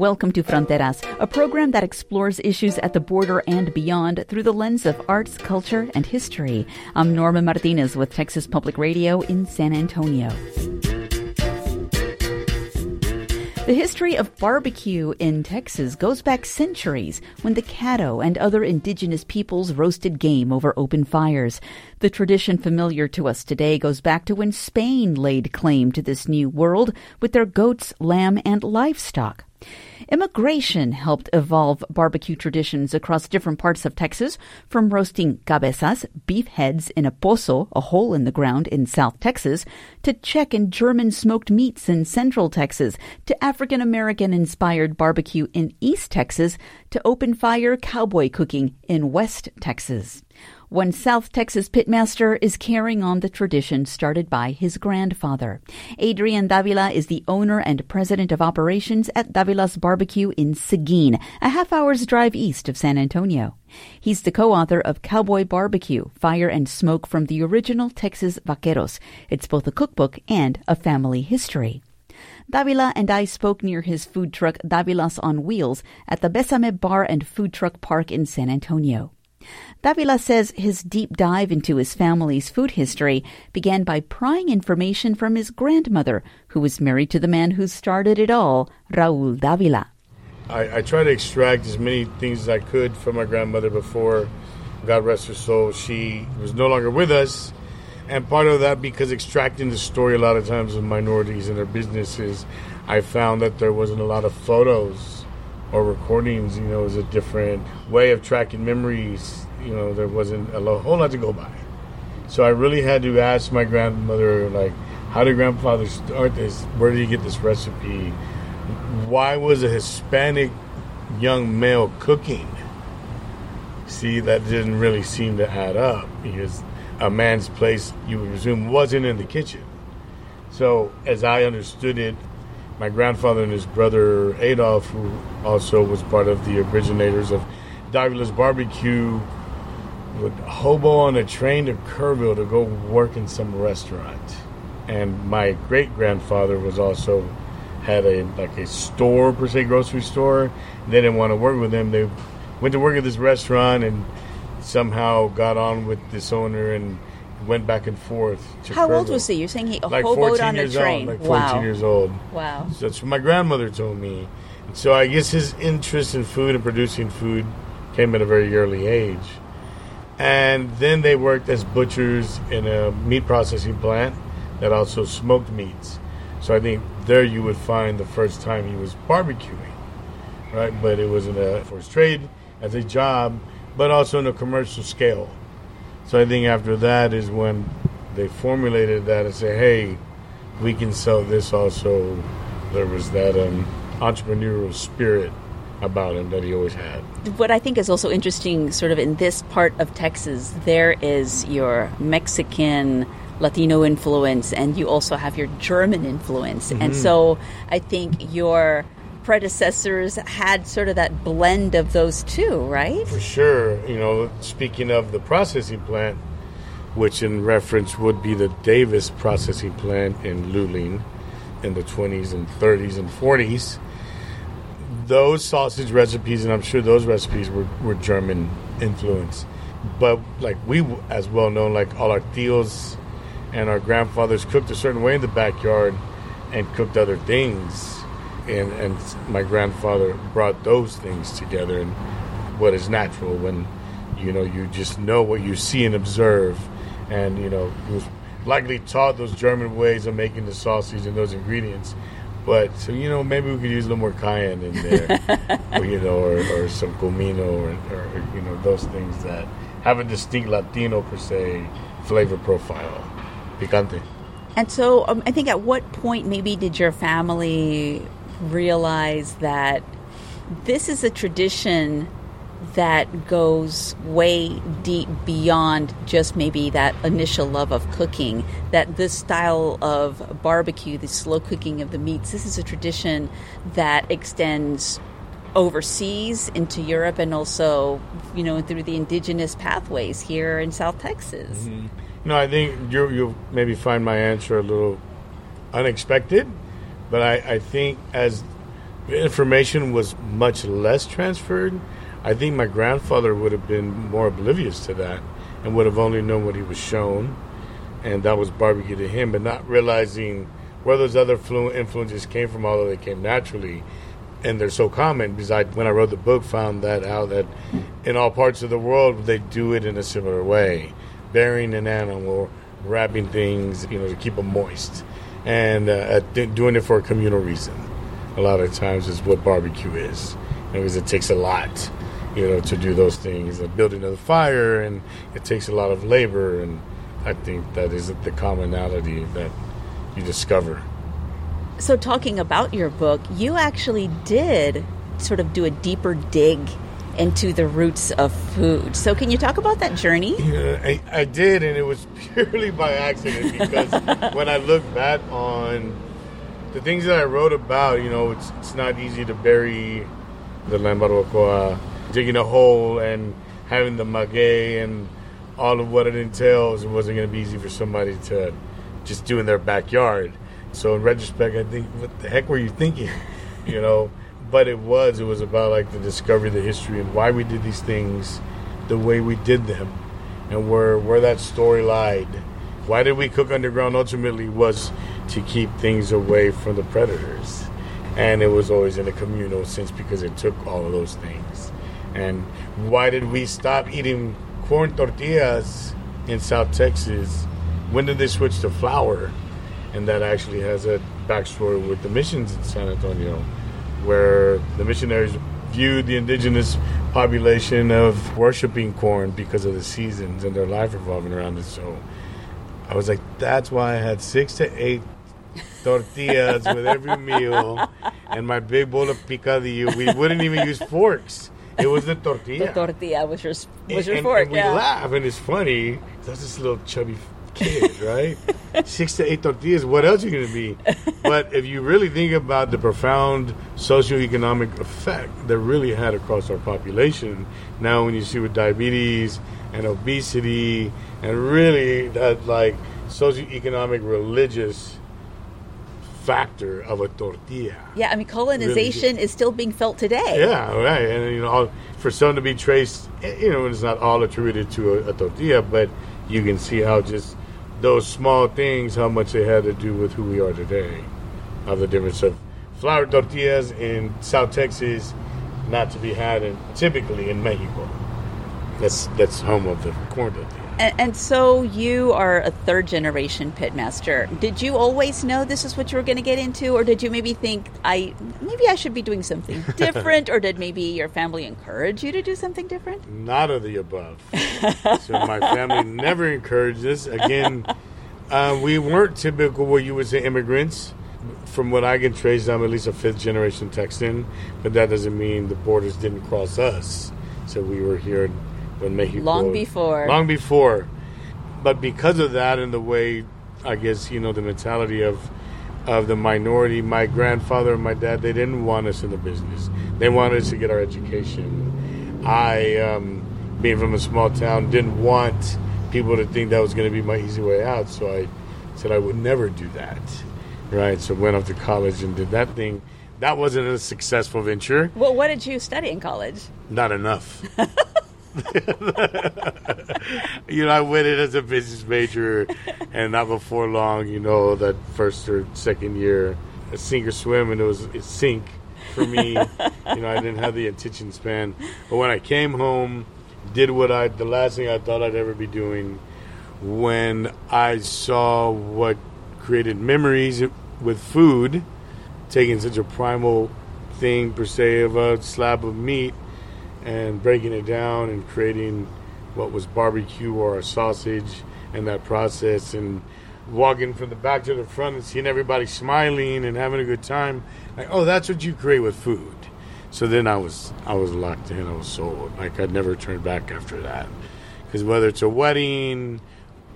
Welcome to Fronteras, a program that explores issues at the border and beyond through the lens of arts, culture, and history. I'm Norma Martinez with Texas Public Radio in San Antonio. The history of barbecue in Texas goes back centuries when the Caddo and other indigenous peoples roasted game over open fires. The tradition familiar to us today goes back to when Spain laid claim to this new world with their goats, lamb, and livestock. Immigration helped evolve barbecue traditions across different parts of Texas, from roasting cabezas, beef heads in a pozo, a hole in the ground in South Texas, to Czech and German smoked meats in Central Texas, to African American inspired barbecue in East Texas, to open fire cowboy cooking in West Texas one South Texas pitmaster is carrying on the tradition started by his grandfather. Adrian Davila is the owner and president of operations at Davila's Barbecue in Seguin, a half hour's drive east of San Antonio. He's the co-author of Cowboy Barbecue, Fire and Smoke from the Original Texas Vaqueros. It's both a cookbook and a family history. Davila and I spoke near his food truck Davila's on Wheels at the Besame Bar and Food Truck Park in San Antonio. Davila says his deep dive into his family's food history began by prying information from his grandmother, who was married to the man who started it all, Raul Davila. I, I to extract as many things as I could from my grandmother before, God rest her soul, she was no longer with us. And part of that, because extracting the story a lot of times of minorities and their businesses, I found that there wasn't a lot of photos or recordings, you know, is a different way of tracking memories. You know, there wasn't a whole lot to go by. So I really had to ask my grandmother, like, how did grandfather start this? Where did he get this recipe? Why was a Hispanic young male cooking? See, that didn't really seem to add up because a man's place, you would presume, wasn't in the kitchen. So, as I understood it, my grandfather and his brother Adolf, who also was part of the originators of Davila's Barbecue, would hobo on a train to Kerrville to go work in some restaurant. And my great grandfather was also had a like a store per se grocery store. They didn't want to work with him. They went to work at this restaurant and somehow got on with this owner and went back and forth. To How old was he? You're saying he like hoboed on a years train. Old, like 14 wow. years old. Wow. So that's what my grandmother told me. And so I guess his interest in food and producing food came at a very early age. And then they worked as butchers in a meat processing plant that also smoked meats. So I think there you would find the first time he was barbecuing, right? But it was in a for his trade as a job, but also in a commercial scale. So I think after that is when they formulated that and say, hey, we can sell this also. There was that um, entrepreneurial spirit about him that he always had. What I think is also interesting, sort of in this part of Texas, there is your Mexican. Latino influence, and you also have your German influence. Mm-hmm. And so I think your predecessors had sort of that blend of those two, right? For sure. You know, speaking of the processing plant, which in reference would be the Davis processing plant in Luling in the 20s and 30s and 40s, those sausage recipes, and I'm sure those recipes were, were German influence. But like we, as well known, like all our tios and our grandfathers cooked a certain way in the backyard and cooked other things. And, and my grandfather brought those things together and what is natural when you know you just know what you see and observe. And you know he was likely taught those german ways of making the sausage and those ingredients. But so you know maybe we could use a little more cayenne in there. Or, you know or, or some comino or, or you know those things that have a distinct latino per se flavor profile. Picante. And so um, I think at what point maybe did your family realize that this is a tradition that goes way deep beyond just maybe that initial love of cooking that this style of barbecue the slow cooking of the meats this is a tradition that extends overseas into Europe and also you know through the indigenous pathways here in South Texas. Mm-hmm. No, I think you you'll maybe find my answer a little unexpected, but I, I think as information was much less transferred, I think my grandfather would have been more oblivious to that and would have only known what he was shown, and that was barbecue to him, but not realizing where those other influences came from, although they came naturally. And they're so common because I, when I wrote the book, found that out that in all parts of the world they do it in a similar way, burying an animal, wrapping things, you know, to keep them moist, and uh, doing it for a communal reason. A lot of times is what barbecue is, because it takes a lot you know, to do those things, the building of the fire, and it takes a lot of labor. And I think that is the commonality that you discover. So, talking about your book, you actually did sort of do a deeper dig into the roots of food. So, can you talk about that journey? Yeah, I, I did, and it was purely by accident because when I look back on the things that I wrote about, you know, it's, it's not easy to bury the lamb barbacoa digging a hole and having the maguey and all of what it entails, it wasn't going to be easy for somebody to just do in their backyard. So in retrospect, I think, what the heck were you thinking? you know, but it was. It was about like the discovery, the history, and why we did these things the way we did them, and where where that story lied. Why did we cook underground? Ultimately, was to keep things away from the predators, and it was always in a communal sense because it took all of those things. And why did we stop eating corn tortillas in South Texas? When did they switch to flour? And that actually has a backstory with the missions in San Antonio, where the missionaries viewed the indigenous population of worshiping corn because of the seasons and their life revolving around it. So I was like, that's why I had six to eight tortillas with every meal and my big bowl of picadillo. We wouldn't even use forks. It was the tortilla. The tortilla was your was your and, fork. And we yeah. laugh, and it's funny. That's this little chubby kid, right? Six to eight tortillas. What else are you going to be? But if you really think about the profound socioeconomic effect that really had across our population, now when you see with diabetes and obesity and really that like socioeconomic religious factor of a tortilla. Yeah, I mean, colonization really is still being felt today. Yeah, right. And, you know, for some to be traced, eh, you know, it's not all attributed to a, a tortilla, but you can see how just those small things, how much they had to do with who we are today. Of the difference of flour tortillas in South Texas, not to be had in, typically in Mexico. That's that's home of the corn tortilla. And, and, so you are a third generation pitmaster. Did you always know this is what you were going to get into, or did you maybe think I maybe I should be doing something different, or did maybe your family encourage you to do something different? None of the above. so my family never encouraged this. Again, uh, we weren't typical what you would say immigrants. From what I can trace, I'm at least a fifth generation Texan, but that doesn't mean the borders didn't cross us. So we were here when Mexico. Long before. Long before. But because of that and the way, I guess, you know, the mentality of of the minority, my grandfather and my dad, they didn't want us in the business. They wanted us to get our education. I, um, being from a small town, didn't want people to think that was going to be my easy way out. So I said I would never do that. Right. So went off to college and did that thing. That wasn't a successful venture. Well, what did you study in college? Not enough. you know, I went in as a business major, and not before long, you know, that first or second year, a sink or swim, and it was a sink for me. you know, I didn't have the attention span. But when I came home, did what I, the last thing I thought I'd ever be doing, when I saw what created memories with food, taking such a primal thing per se of a slab of meat and breaking it down and creating what was barbecue or a sausage and that process and walking from the back to the front and seeing everybody smiling and having a good time. Like oh that's what you create with food. So then i was i was locked in. I was sold. Like i'd never turn back after that. Because whether it's a wedding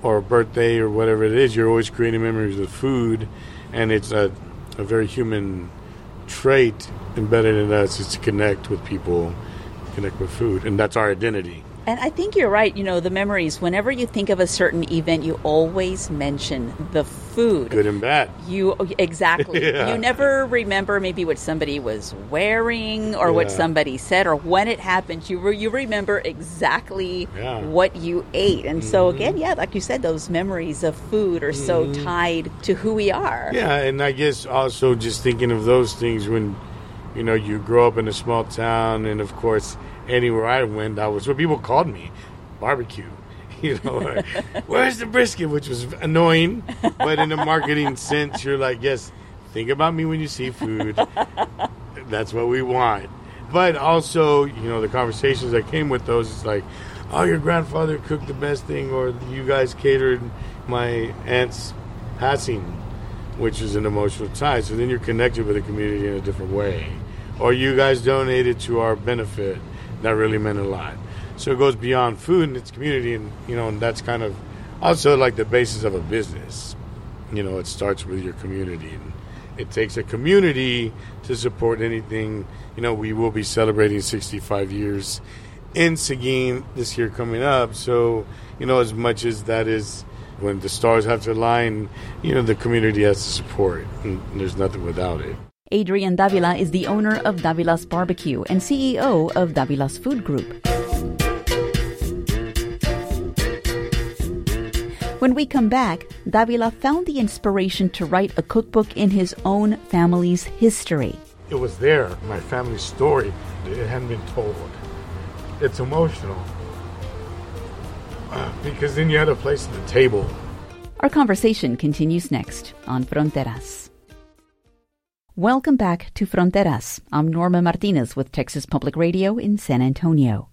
or a birthday or whatever it is you're always creating memories with food. And it's a, a very human trait embedded in us is to connect with people connect with food, and that's our identity. And I think you're right. You know, the memories, whenever you think of a certain event, you always mention the food. Good and bad. You exactly. yeah. You never remember maybe what somebody was wearing or yeah. what somebody said or when it happened. You re- you remember exactly yeah. what you ate. And mm-hmm. so again, yeah, like you said, those memories of food are mm-hmm. so tied to who we are. Yeah, and I guess also just thinking of those things when you know you grow up in a small town and of course anywhere I went, I was what people called me barbecue. You know, where's the brisket? Which was annoying, but in a marketing sense, you're like, yes, think about me when you see food. That's what we want. But also, you know, the conversations that came with those, it's like, oh, your grandfather cooked the best thing, or you guys catered my aunt's passing, which is an emotional tie. So then you're connected with the community in a different way. Or you guys donated to our benefit that really meant a lot. So it goes beyond food and its community, and you know, and that's kind of also like the basis of a business. You know, it starts with your community, and it takes a community to support anything. You know, we will be celebrating 65 years in Seguin this year coming up. So, you know, as much as that is when the stars have to align, you know, the community has to support, and there's nothing without it. Adrian Davila is the owner of Davila's Barbecue and CEO of Davila's Food Group. When we come back, Davila found the inspiration to write a cookbook in his own family's history. It was there, my family's story. It hadn't been told. It's emotional. Uh, because then you had a place at the table. Our conversation continues next on Fronteras. Welcome back to Fronteras. I'm Norma Martinez with Texas Public Radio in San Antonio.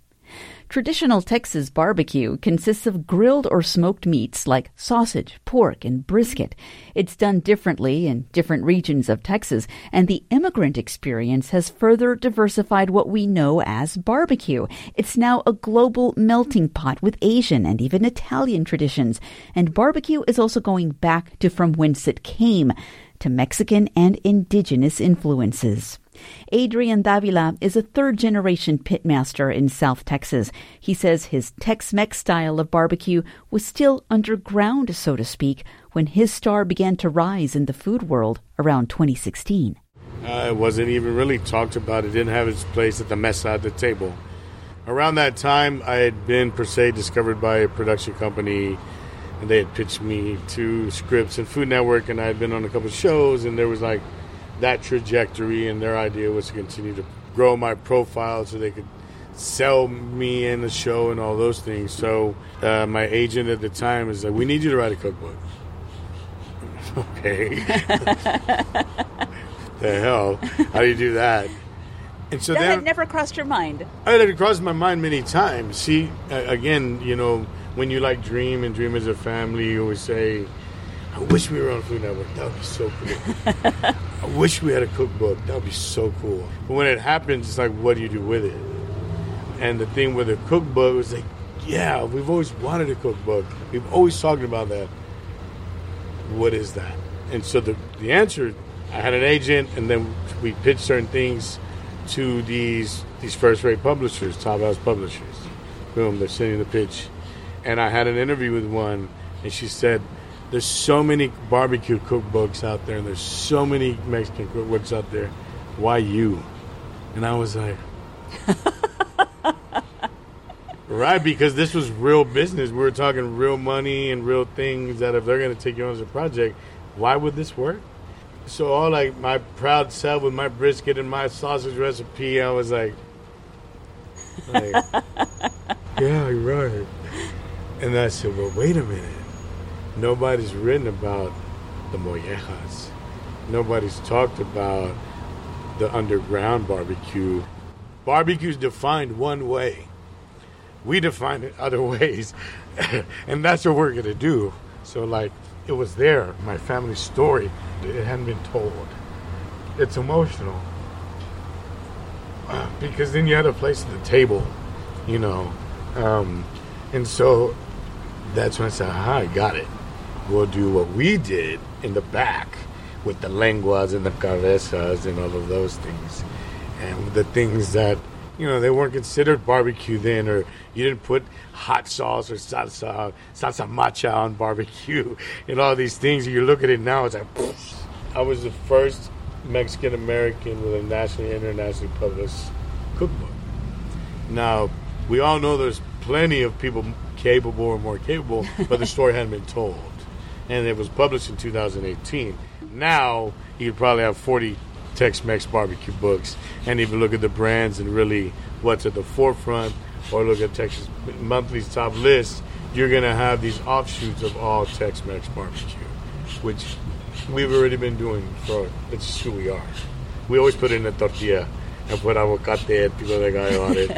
Traditional Texas barbecue consists of grilled or smoked meats like sausage, pork, and brisket. It's done differently in different regions of Texas, and the immigrant experience has further diversified what we know as barbecue. It's now a global melting pot with Asian and even Italian traditions, and barbecue is also going back to from whence it came to Mexican and indigenous influences. Adrian Davila is a third generation pitmaster in South Texas. He says his Tex Mex style of barbecue was still underground, so to speak, when his star began to rise in the food world around 2016. Uh, it wasn't even really talked about. It didn't have its place at the mesa at the table. Around that time, I had been, per se, discovered by a production company and they had pitched me to Scripps and Food Network, and I had been on a couple of shows, and there was like that trajectory, and their idea was to continue to grow my profile so they could sell me in the show and all those things. So uh, my agent at the time was like, "We need you to write a cookbook." okay. the hell? How do you do that? And so that then, had never crossed your mind. I had crossed my mind many times. See, again, you know when you like dream and dream as a family, you always say, I wish we were on Food Network. That would be so cool. I wish we had a cookbook. That would be so cool. But when it happens, it's like, what do you do with it? And the thing with a cookbook was like, yeah, we've always wanted a cookbook. We've always talked about that. What is that? And so the, the answer, I had an agent, and then we pitched certain things to these these first rate publishers, top house publishers. Boom, they're sending the pitch and I had an interview with one, and she said, "There's so many barbecue cookbooks out there, and there's so many Mexican cookbooks out there. Why you?" And I was like, "Right, because this was real business. We were talking real money and real things. That if they're going to take you on as a project, why would this work?" So all like my proud self with my brisket and my sausage recipe, I was like, like "Yeah, you're right." And I said, well, wait a minute. Nobody's written about the mollejas. Nobody's talked about the underground barbecue. Barbecue's defined one way. We define it other ways. and that's what we're going to do. So, like, it was there, my family's story. It hadn't been told. It's emotional. because then you had a place at the table, you know. Um, and so that's when I said, aha, I got it. We'll do what we did in the back with the lenguas and the cabezas and all of those things. And the things that you know, they weren't considered barbecue then, or you didn't put hot sauce or salsa, salsa macha on barbecue, and all these things. You look at it now, it's like, poof. I was the first Mexican American with a nationally internationally published cookbook. Now, we all know there's plenty of people capable or more capable, but the story hadn't been told. And it was published in 2018. Now, you could probably have 40 Tex Mex barbecue books. And even look at the brands and really what's at the forefront, or look at Texas Monthly's top list, you're going to have these offshoots of all Tex Mex barbecue, which we've already been doing for it's just who we are. We always put in a tortilla and put and pico de gallo on it.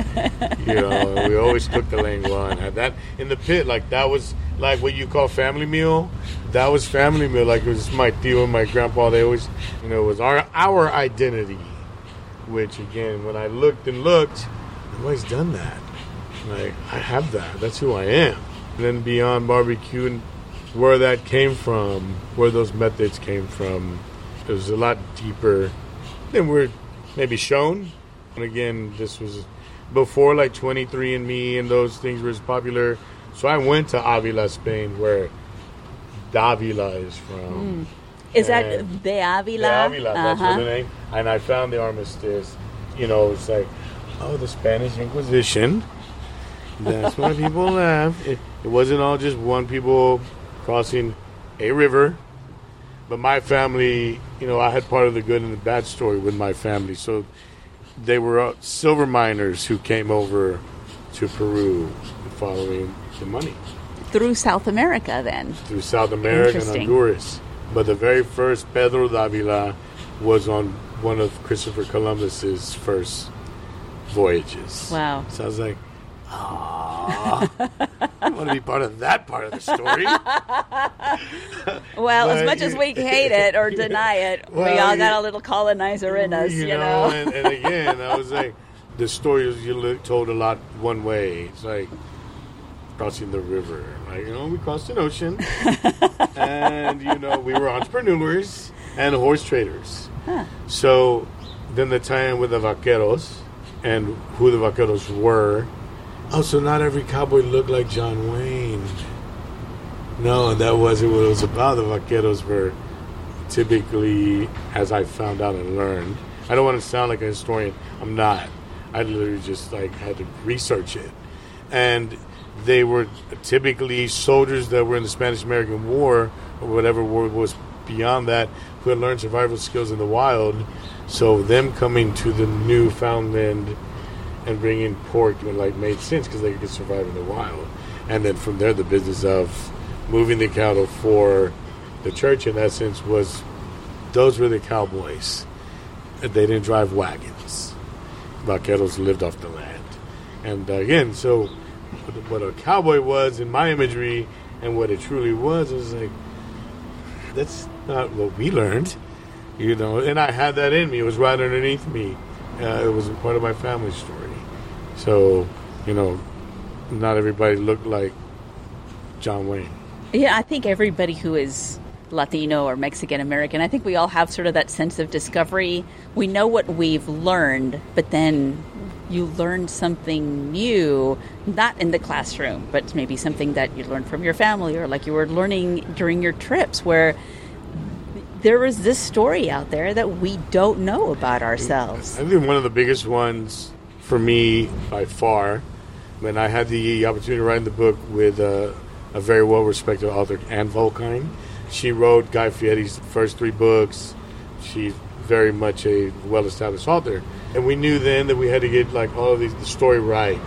you know, we always cook the lengua and had that in the pit. Like that was like what you call family meal. That was family meal. Like it was my tío and my grandpa. They always, you know, it was our our identity. Which again, when I looked and looked, nobody's done that. Like I have that. That's who I am. And then beyond barbecue and where that came from, where those methods came from, it was a lot deeper than we're maybe shown. And again, this was before like 23andMe and those things were as popular. So I went to Avila, Spain, where Davila is from. Mm. Is that And- De Avila? De Avila, that's Uh-huh. her name. And I found the armistice. You know, it's like, oh, the Spanish Inquisition. That's why people laugh. It, it wasn't all just one people crossing a river. But my family, you know, I had part of the good and the bad story with my family. So they were uh, silver miners who came over to Peru following the money Through South America, then. through South America and Honduras. But the very first Pedro Davila was on one of Christopher Columbus's first voyages. Wow. So I was like, I want to be part of that part of the story. Well, as But much as we hate it or deny it, we Well, all got a little colonizer in us, you, know. And, and again, I was like, the story is you told a lot one way. It's like crossing the river. Like, you know, we crossed an ocean, and you know, we were entrepreneurs and horse traders. So then the tie-in with the vaqueros and who the vaqueros were. Oh, so not every cowboy looked like John Wayne. No, that wasn't what it was about. The vaqueros were typically, as I found out and learned, I don't want to sound like a historian. I'm not. I literally just like had to research it, and they were typically soldiers that were in the Spanish American War or whatever war was beyond that, who had learned survival skills in the wild. So them coming to the Newfoundland and bringing pork like made sense because they could survive in the wild, and then from there the business of moving the cattle for the church in essence was those were the cowboys. They didn't drive wagons. Vaqueros lived off the land. And uh, again, so what a cowboy was in my imagery and what it truly was is like, that's not what we learned, you know. And I had that in me. It was right underneath me. Uh, it was part of my family story. So, you know, not everybody looked like John Wayne. Yeah, I think everybody who is Latino or Mexican American, I think we all have sort of that sense of discovery. We know what we've learned, but then you learn something new, not in the classroom, but maybe something that you learned from your family or like you were learning during your trips where there is this story out there that we don't know about ourselves. I think one of the biggest ones for me by far, when I had the opportunity to write the book with uh, a very well respected author, Ann Volkwein. She wrote Guy Fieri's first three books. She's very much a well established author. And we knew then that we had to get like all of these the story right,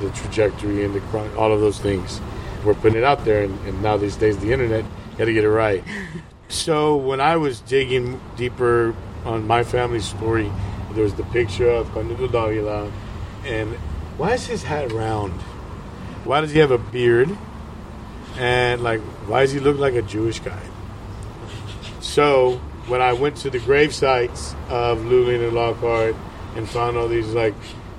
the trajectory and the all of those things. We're putting it out there and, and now these days the internet, you had to get it right. So when I was digging deeper on my family story, there was the picture of Candido Davila, and why is his hat round? Why does he have a beard? And like, why does he look like a Jewish guy? So when I went to the grave sites of Luling and Lockhart and found all these like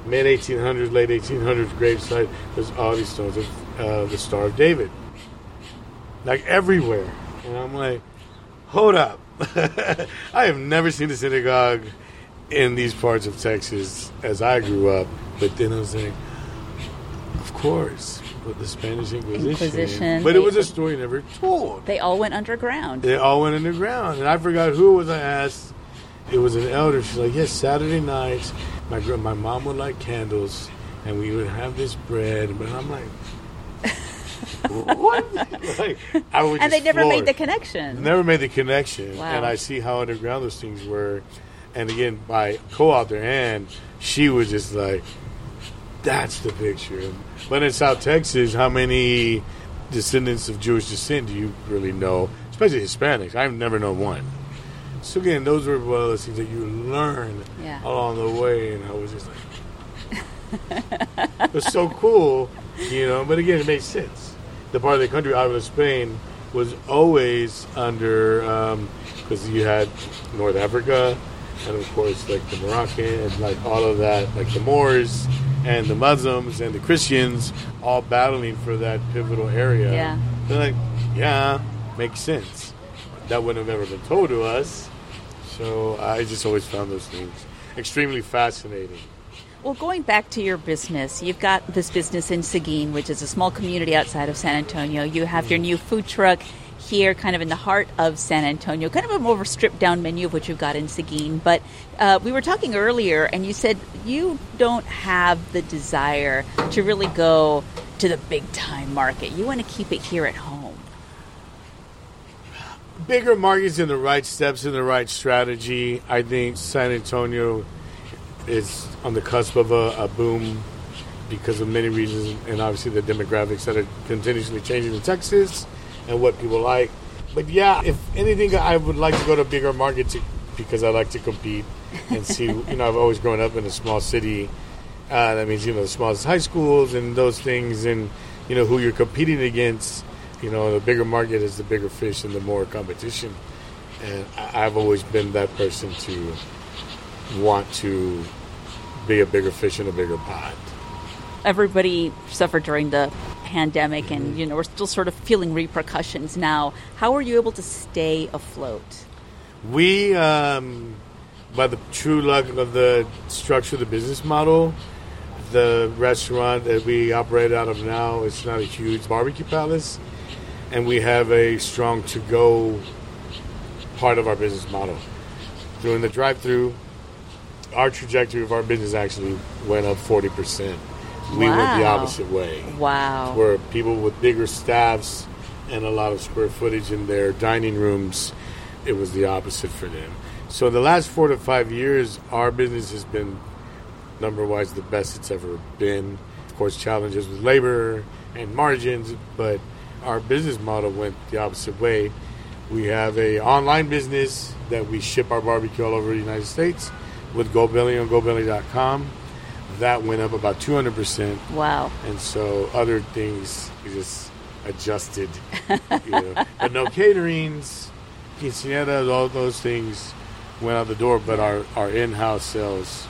mid 1800s, late 1800s grave sites, there's all these stones of uh, the Star of David, like everywhere. And I'm like, hold up. I have never seen a synagogue in these parts of Texas as I grew up. But then I was like, of course, with the Spanish Inquisition. Inquisition, But it was a story never told. They all went underground. They all went underground, and I forgot who it was. I asked. It was an elder. She's like, "Yes, Saturday nights, my my mom would light candles, and we would have this bread." But I'm like, "What?" like, I was and they never made the connection. Never made the connection, Wow. and I see how underground those things were. And again, by co-author Ann, she was just like, "That's the picture." But in South Texas, how many descendants of Jewish descent do you really know? Especially Hispanics. I've never known one. So again, those were one of those things that you learn Yeah. along the way, and I was just like, it was so cool, you know. But again, it made sense. The part of the country, out of Spain, was always under um, because you had North Africa, and of course, like the Moroccan, and like all of that, like the Moors and the Muslims and the Christians, all battling for that pivotal area. Yeah. They're like, yeah, makes sense. That wouldn't have ever been told to us. So I just always found those things extremely fascinating. Well, going back to your business, you've got this business in Seguin, which is a small community outside of San Antonio. You have your new food truck here, kind of in the heart of San Antonio, kind of a more stripped down menu of what you've got in Seguin. But uh, we were talking earlier, and you said you don't have the desire to really go to the big time market. You want to keep it here at home. Bigger markets and the right steps and the right strategy. I think San Antonio is on the cusp of a, a boom because of many reasons, and obviously the demographics that are continuously changing in Texas and what people like. But yeah, if anything, I would like to go to bigger markets because I like to compete and see. you know, I've always grown up in a small city. Uh, that means you know the smallest high schools and those things, and you know who you're competing against. You know, the bigger market is the bigger fish and the more competition. And I- I've always been that person to want to be a bigger fish in a bigger pond. everybody suffered during the pandemic and you know we're still sort of feeling repercussions now how are you able to stay afloat We, um, by the true luck of the structure of the business model, the restaurant that we operate out of now it's not a huge barbecue palace, and we have a strong to go part of our business model. During the drive through, our trajectory of our business actually went up 40%. We went the opposite way wow where people with bigger staffs and a lot of square footage in their dining rooms, it was the opposite for them. So in the last four to five years, our business has been number wise the best it's ever been. Of course, challenges with labor and margins, but our business model went the opposite way. We have a online business that we ship our barbecue all over the United States with Goldbelly on Goldbelly.com. That went up about 200%. wow And so other things just adjusted. you know. But no caterings, quinceañeras, all those things went out the door, but our, our in house sales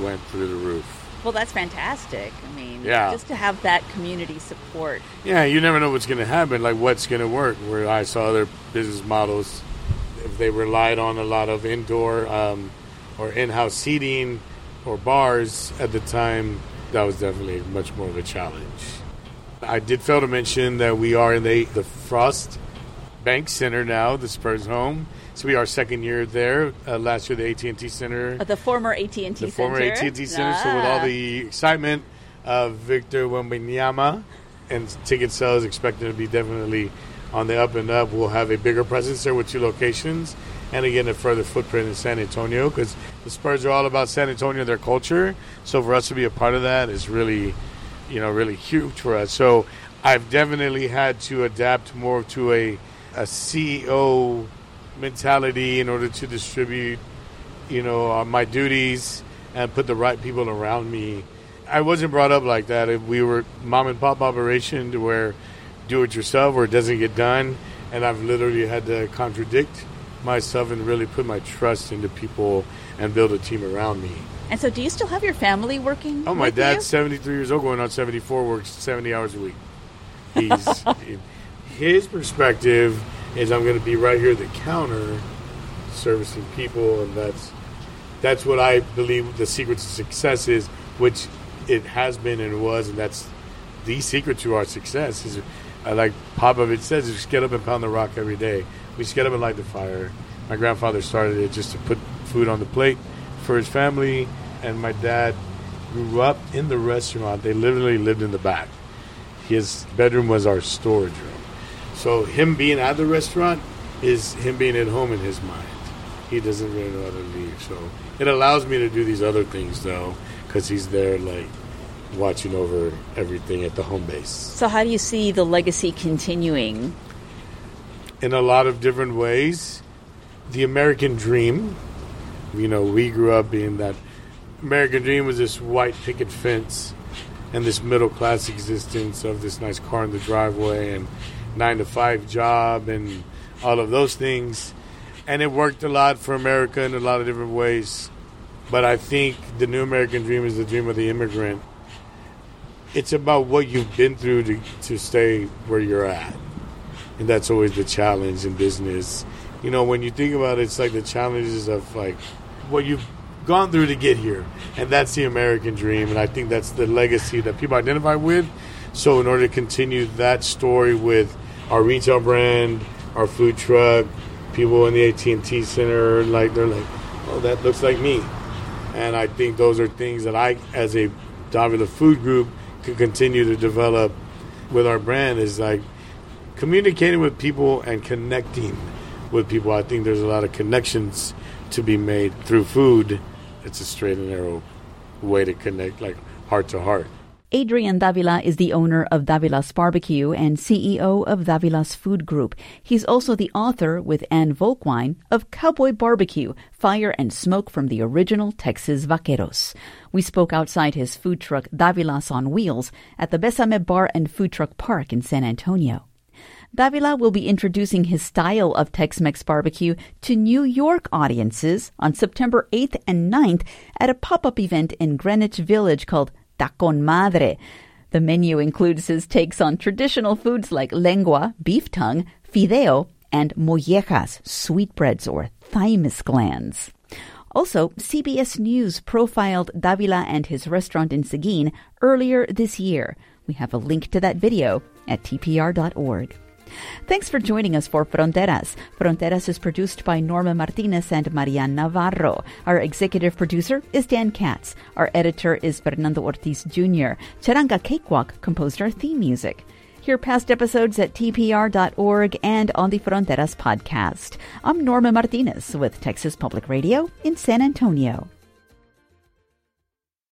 went through the roof. well that's fantastic i mean Yeah. just to have that community support Yeah, you never know what's going to happen, like what's going to work. Where I saw other business models, if they relied on a lot of indoor um, or in house seating or bars at the time, that was definitely much more of a challenge. I did fail to mention that we are in the, the Frost Bank Center now, the Spurs home. So we are second year there. Uh, last year, the AT and T Center Uh, the former AT&T the former Center. AT&T Center. So with all Ah. the excitement of Victor Wembanyama and ticket sales expected to be definitely on the up and up, we'll have a bigger presence there with two locations, and again a further footprint in San Antonio because the Spurs are all about San Antonio, and their culture. So for us to be a part of that is really, you know, really huge for us. So I've definitely had to adapt more to a a CEO mentality in order to distribute you know, uh, my duties and put the right people around me. I wasn't brought up like that. If we were mom and pop operation to where do it yourself or it doesn't get done, and I've literally had to contradict myself and really put my trust into people and build a team around me. and so do you still have your family working Oh, my dad's you? 73 years old, going on 74, works 70 hours a week. He's his perspective is I'm going to be right here at the counter servicing people, and that's that's what I believe the secret to success is, which it has been and was, and that's the secret to our success. Is uh, like Popovich says, just get up and pound the rock every day. We just get up and light the fire. My grandfather started it just to put food on the plate for his family, and my dad grew up in the restaurant. They literally lived in the back. His bedroom was our storage room. So him being at the restaurant is him being at home in his mind. He doesn't really know how to leave. So it allows me to do these other things though, because he's there like watching over everything at the home base. So how do you see the legacy continuing? In a lot of different ways. The American dream, you know, we grew up being that American dream was this white picket fence and this middle class existence of this nice car in the driveway and nine to five job and all of those things. And it worked a lot for America in a lot of different ways. But I think the new American dream is the dream of the immigrant. It's about what you've been through to, to stay where you're at. And that's always the challenge in business. You know, when you think about it, it's like the challenges of like what you've gone through to get here. And that's the American dream. And I think that's the legacy that people identify with. So, in order to continue that story with our retail brand, our food truck, people in the AT&T Center, like they're like, oh, that looks like me. And I think those are things that I, as a Davila Food Group, can continue to develop with our brand. Is like communicating with people and connecting with people. I think there's a lot of connections to be made through food. It's a straight and narrow way to connect, like heart to heart. Adrian Davila is the owner of Davila's Barbecue and CEO of Davila's Food Group. He's also the author, with Ann Volkwein, of Cowboy Barbecue Fire and Smoke from the Original Texas Vaqueros. We spoke outside his food truck Davila's on Wheels at the Besame Bar and Food Truck Park in San Antonio. Davila will be introducing his style of Tex Mex barbecue to New York audiences on September 8th and 9th at a pop up event in Greenwich Village called Tacon Madre. The menu includes his takes on traditional foods like lengua, beef tongue, fideo, and mollejas, sweetbreads or thymus glands. Also, CBS News profiled Davila and his restaurant in Seguin earlier this year. We have a link to that video at tpr.org. Thanks for joining us for Fronteras. Fronteras is produced by Norma Martinez and Marian Navarro. Our executive producer is Dan Katz. Our editor is Fernando Ortiz Jr. Charanga Cakewalk composed our theme music. Hear past episodes at tpr.org and on the Fronteras podcast. I'm Norma Martinez with Texas Public Radio in San Antonio.